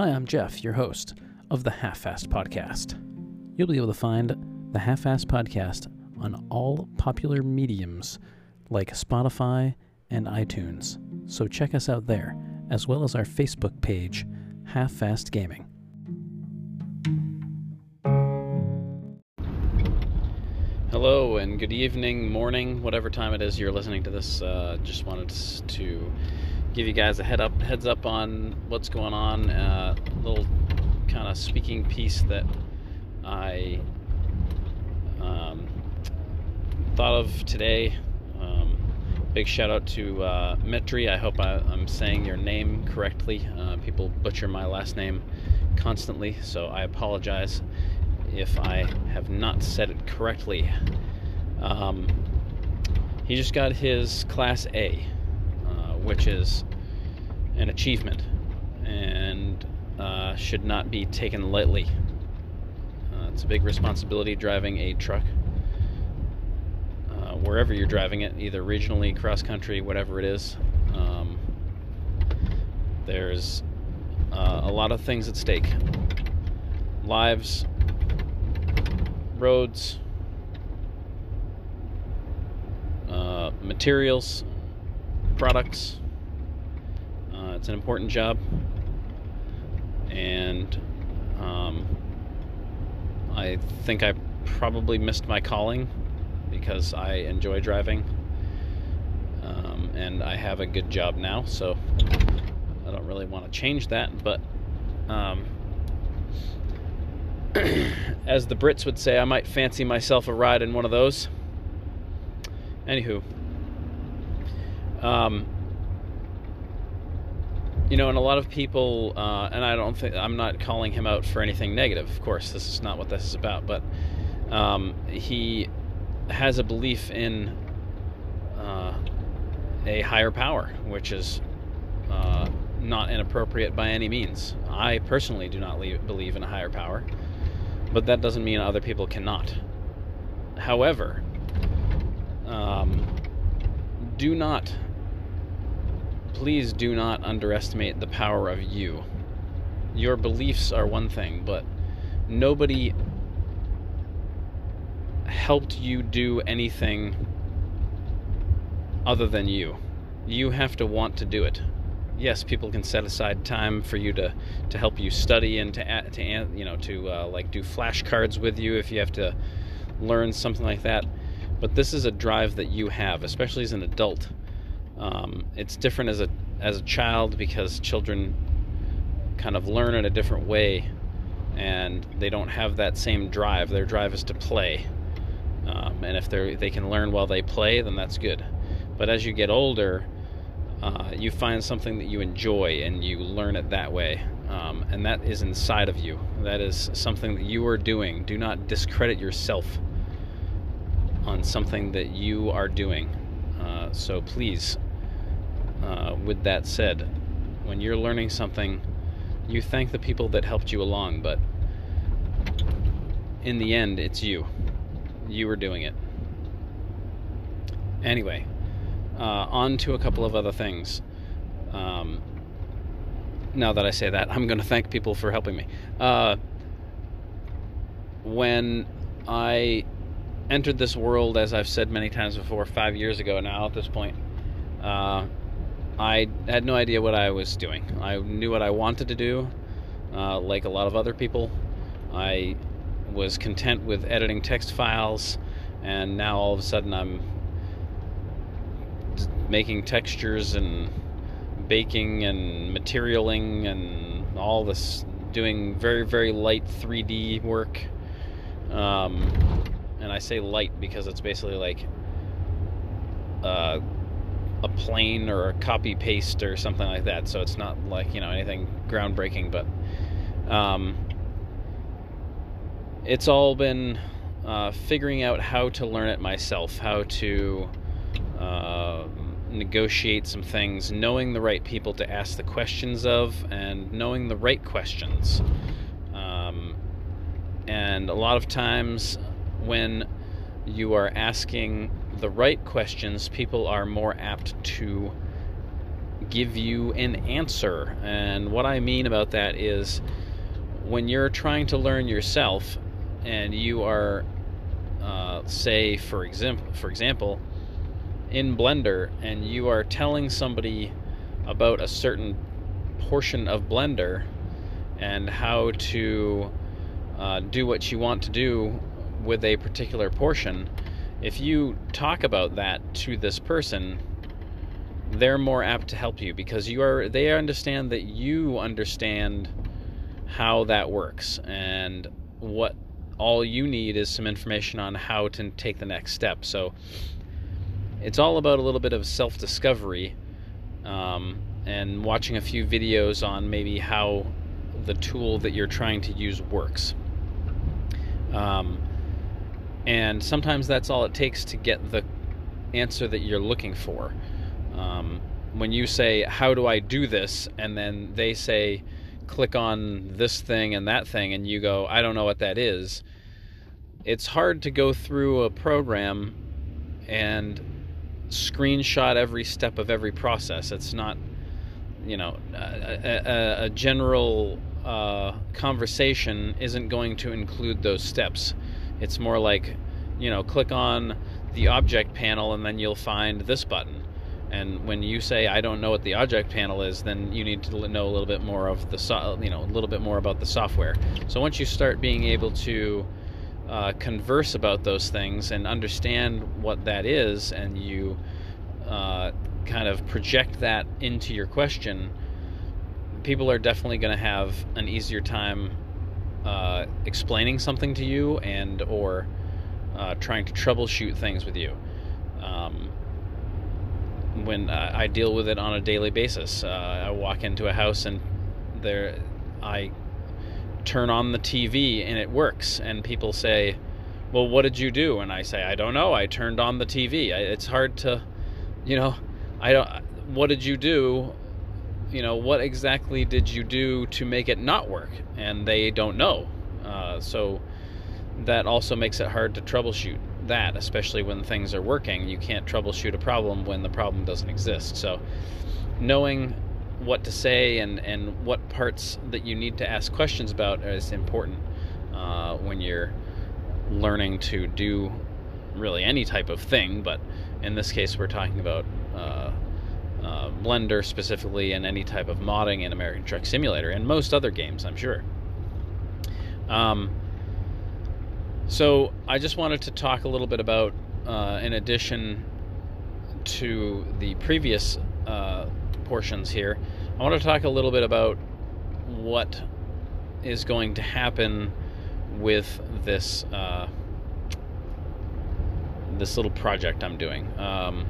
Hi, I'm Jeff, your host of the Half Fast Podcast. You'll be able to find the Half Fast Podcast on all popular mediums like Spotify and iTunes, so check us out there, as well as our Facebook page, Half Fast Gaming. Hello and good evening, morning, whatever time it is you're listening to this. Uh, just wanted to give you guys a head up, heads up on what's going on. A uh, little kind of speaking piece that I um, thought of today. Um, big shout out to uh, Metri. I hope I, am saying your name correctly. Uh, people butcher my last name constantly, so I apologize if I have not said it correctly. Um, he just got his Class A, which is an achievement and uh, should not be taken lightly. Uh, it's a big responsibility driving a truck. Uh, wherever you're driving it, either regionally, cross country, whatever it is, um, there's uh, a lot of things at stake lives, roads, uh, materials, products. Uh, it's an important job, and um, I think I probably missed my calling because I enjoy driving, um, and I have a good job now, so I don't really want to change that, but. Um, as the Brits would say, I might fancy myself a ride in one of those. Anywho, um, you know, and a lot of people, uh, and I don't think I'm not calling him out for anything negative. Of course, this is not what this is about. But um, he has a belief in uh, a higher power, which is uh, not inappropriate by any means. I personally do not leave, believe in a higher power but that doesn't mean other people cannot. However, um, do not, please do not underestimate the power of you. Your beliefs are one thing, but nobody helped you do anything other than you. You have to want to do it yes, people can set aside time for you to, to help you study and to to you know to uh, like do flashcards with you if you have to learn something like that. But this is a drive that you have, especially as an adult. Um, it's different as a as a child because children kind of learn in a different way, and they don't have that same drive. Their drive is to play, um, and if they they can learn while they play, then that's good. But as you get older, uh, you find something that you enjoy and you learn it that way. Um, and that is inside of you. That is something that you are doing. Do not discredit yourself on something that you are doing. Uh, so please, uh, with that said, when you're learning something, you thank the people that helped you along, but in the end, it's you. You were doing it. Anyway, uh, on to a couple of other things. Um, now that I say that, I'm going to thank people for helping me. Uh, when I entered this world, as I've said many times before, five years ago now at this point, uh, I had no idea what I was doing. I knew what I wanted to do, uh, like a lot of other people. I was content with editing text files, and now all of a sudden I'm making textures and baking and materialing and all this, doing very, very light 3D work. Um, and I say light because it's basically like uh, a plane or a copy paste or something like that. So it's not like, you know, anything groundbreaking, but um, it's all been uh, figuring out how to learn it myself, how to. Uh, negotiate some things, knowing the right people to ask the questions of, and knowing the right questions. Um, and a lot of times, when you are asking the right questions, people are more apt to give you an answer. And what I mean about that is when you're trying to learn yourself and you are, uh, say, for example, for example, in Blender, and you are telling somebody about a certain portion of Blender and how to uh, do what you want to do with a particular portion, if you talk about that to this person, they're more apt to help you because you are they understand that you understand how that works and what all you need is some information on how to take the next step. So it's all about a little bit of self discovery um, and watching a few videos on maybe how the tool that you're trying to use works. Um, and sometimes that's all it takes to get the answer that you're looking for. Um, when you say, How do I do this? and then they say, Click on this thing and that thing, and you go, I don't know what that is. It's hard to go through a program and screenshot every step of every process. It's not, you know, a, a, a general uh, conversation isn't going to include those steps. It's more like, you know, click on the object panel and then you'll find this button. And when you say I don't know what the object panel is, then you need to know a little bit more of the so, you know a little bit more about the software. So once you start being able to uh, converse about those things and understand what that is, and you uh, kind of project that into your question, people are definitely going to have an easier time uh, explaining something to you and or uh, trying to troubleshoot things with you. Um, when uh, I deal with it on a daily basis, uh, I walk into a house and there, I turn on the TV and it works, and people say, "Well, what did you do?" And I say, "I don't know. I turned on the TV." It's hard to, you know, I don't. What did you do? You know, what exactly did you do to make it not work? And they don't know. Uh, so that also makes it hard to troubleshoot that, especially when things are working. You can't troubleshoot a problem when the problem doesn't exist. So knowing what to say and, and what parts that you need to ask questions about is important uh, when you're learning to do really any type of thing. But in this case, we're talking about uh, uh, Blender specifically and any type of modding in American Truck Simulator and most other games, I'm sure. Um, so I just wanted to talk a little bit about, uh, in addition to the previous uh, portions here, I want to talk a little bit about what is going to happen with this uh, this little project I'm doing. Um,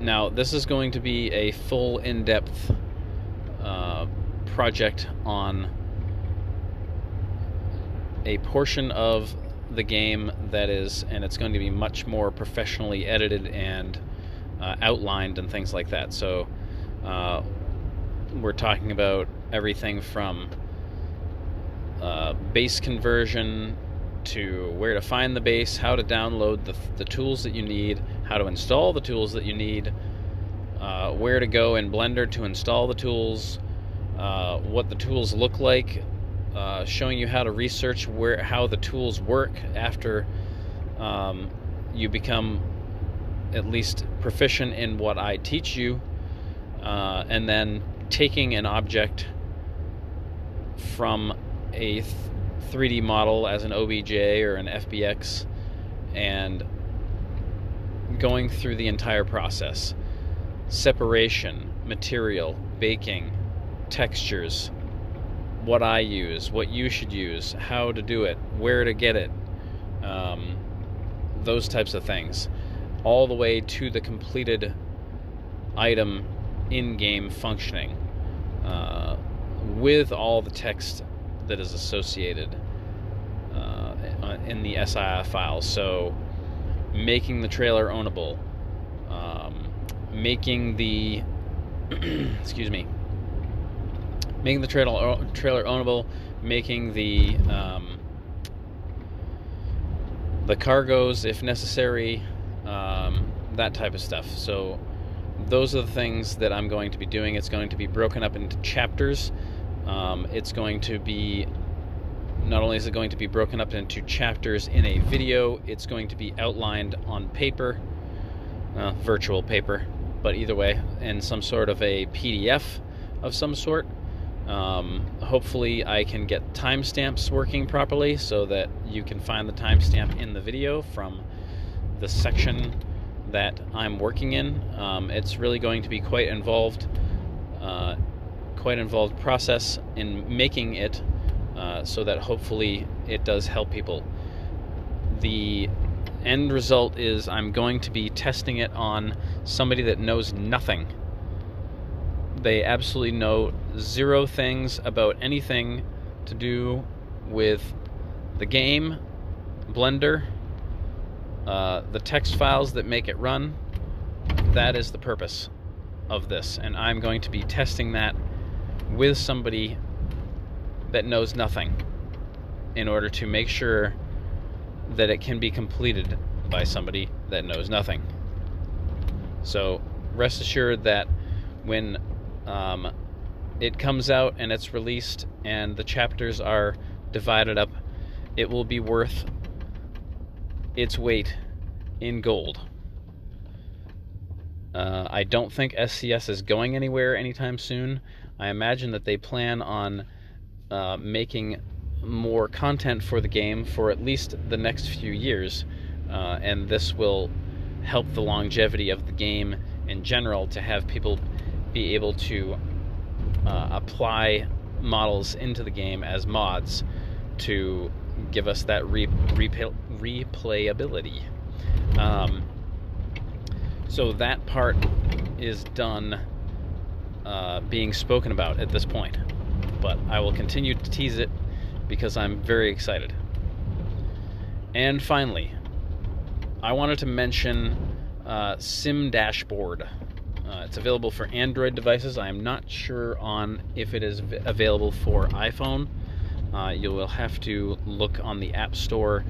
now, this is going to be a full in depth uh, project on a portion of the game that is, and it's going to be much more professionally edited and uh, outlined and things like that. So, uh, we're talking about everything from uh, base conversion to where to find the base, how to download the, the tools that you need, how to install the tools that you need, uh, where to go in Blender to install the tools, uh, what the tools look like, uh, showing you how to research where how the tools work after um, you become at least proficient in what I teach you, uh, and then taking an object from a 3D model as an OBJ or an FBX and going through the entire process separation, material, baking, textures, what I use, what you should use, how to do it, where to get it, um, those types of things, all the way to the completed item in game functioning uh, with all the text that is associated uh, in the SIF file. So, making the trailer ownable, um, making the excuse me, making the trailer trailer ownable, making the um, the cargoes if necessary, um, that type of stuff. So those are the things that I'm going to be doing. It's going to be broken up into chapters. Um, it's going to be not only is it going to be broken up into chapters in a video, it's going to be outlined on paper, uh, virtual paper, but either way, in some sort of a PDF of some sort. Um, hopefully, I can get timestamps working properly so that you can find the timestamp in the video from the section that I'm working in. Um, it's really going to be quite involved, uh, quite involved process in making it uh, so that hopefully it does help people. The end result is I'm going to be testing it on somebody that knows nothing. They absolutely know zero things about anything to do with the game, Blender, uh, the text files that make it run. That is the purpose of this, and I'm going to be testing that with somebody that knows nothing in order to make sure that it can be completed by somebody that knows nothing. So rest assured that when um, it comes out and it's released and the chapters are divided up, it will be worth its weight in gold. Uh, I don't think SCS is going anywhere anytime soon. I imagine that they plan on uh, making more content for the game for at least the next few years, uh, and this will help the longevity of the game in general to have people be able to uh, apply models into the game as mods to give us that re- replayability. Um, so that part is done uh, being spoken about at this point but I will continue to tease it because I'm very excited. And finally, I wanted to mention uh, Sim Dashboard. Uh, it's available for Android devices. I am not sure on if it is available for iPhone. Uh, you will have to look on the App Store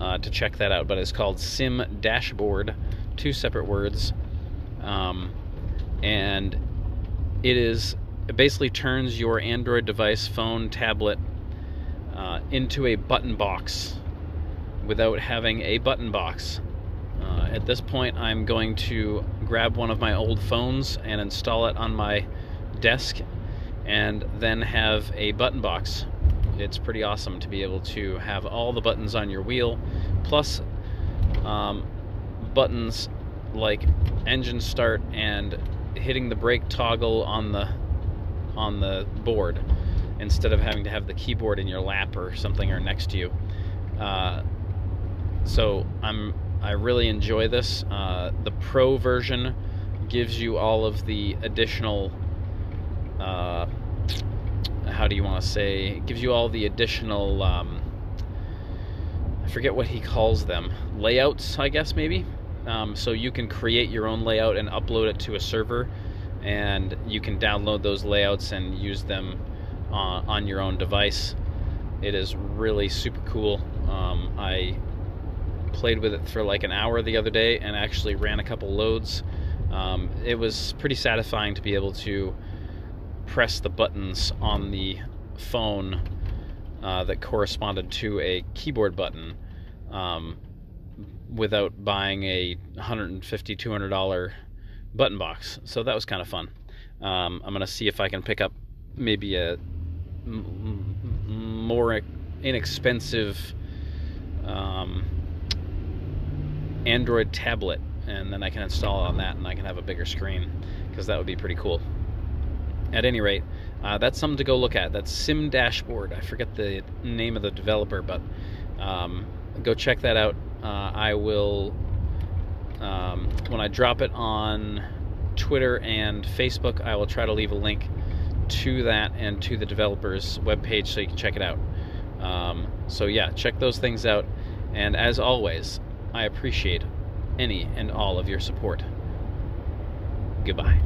uh, to check that out. But it's called Sim Dashboard, two separate words, um, and it is it basically turns your Android device, phone, tablet, uh, into a button box without having a button box. Uh, at this point, I'm going to grab one of my old phones and install it on my desk and then have a button box. It's pretty awesome to be able to have all the buttons on your wheel, plus um, buttons like engine start and hitting the brake toggle on the on the board instead of having to have the keyboard in your lap or something or next to you. Uh, so I'm I really enjoy this. Uh, the Pro version gives you all of the additional. Uh, how do you want to say? Gives you all the additional. Um, I forget what he calls them. Layouts, I guess maybe. Um, so you can create your own layout and upload it to a server and you can download those layouts and use them uh, on your own device. It is really super cool. Um, I played with it for like an hour the other day and actually ran a couple loads. Um, it was pretty satisfying to be able to press the buttons on the phone uh, that corresponded to a keyboard button um, without buying a 150 200 dollar button box. So that was kind of fun. Um, I'm going to see if I can pick up maybe a m- more inexpensive um, Android tablet, and then I can install it on that, and I can have a bigger screen because that would be pretty cool. At any rate, uh, that's something to go look at. That's Sim Dashboard. I forget the name of the developer, but um, go check that out. Uh, I will um, when I drop it on Twitter and Facebook, I will try to leave a link to that and to the developer's webpage so you can check it out. Um, so, yeah, check those things out. And as always, I appreciate any and all of your support. Goodbye.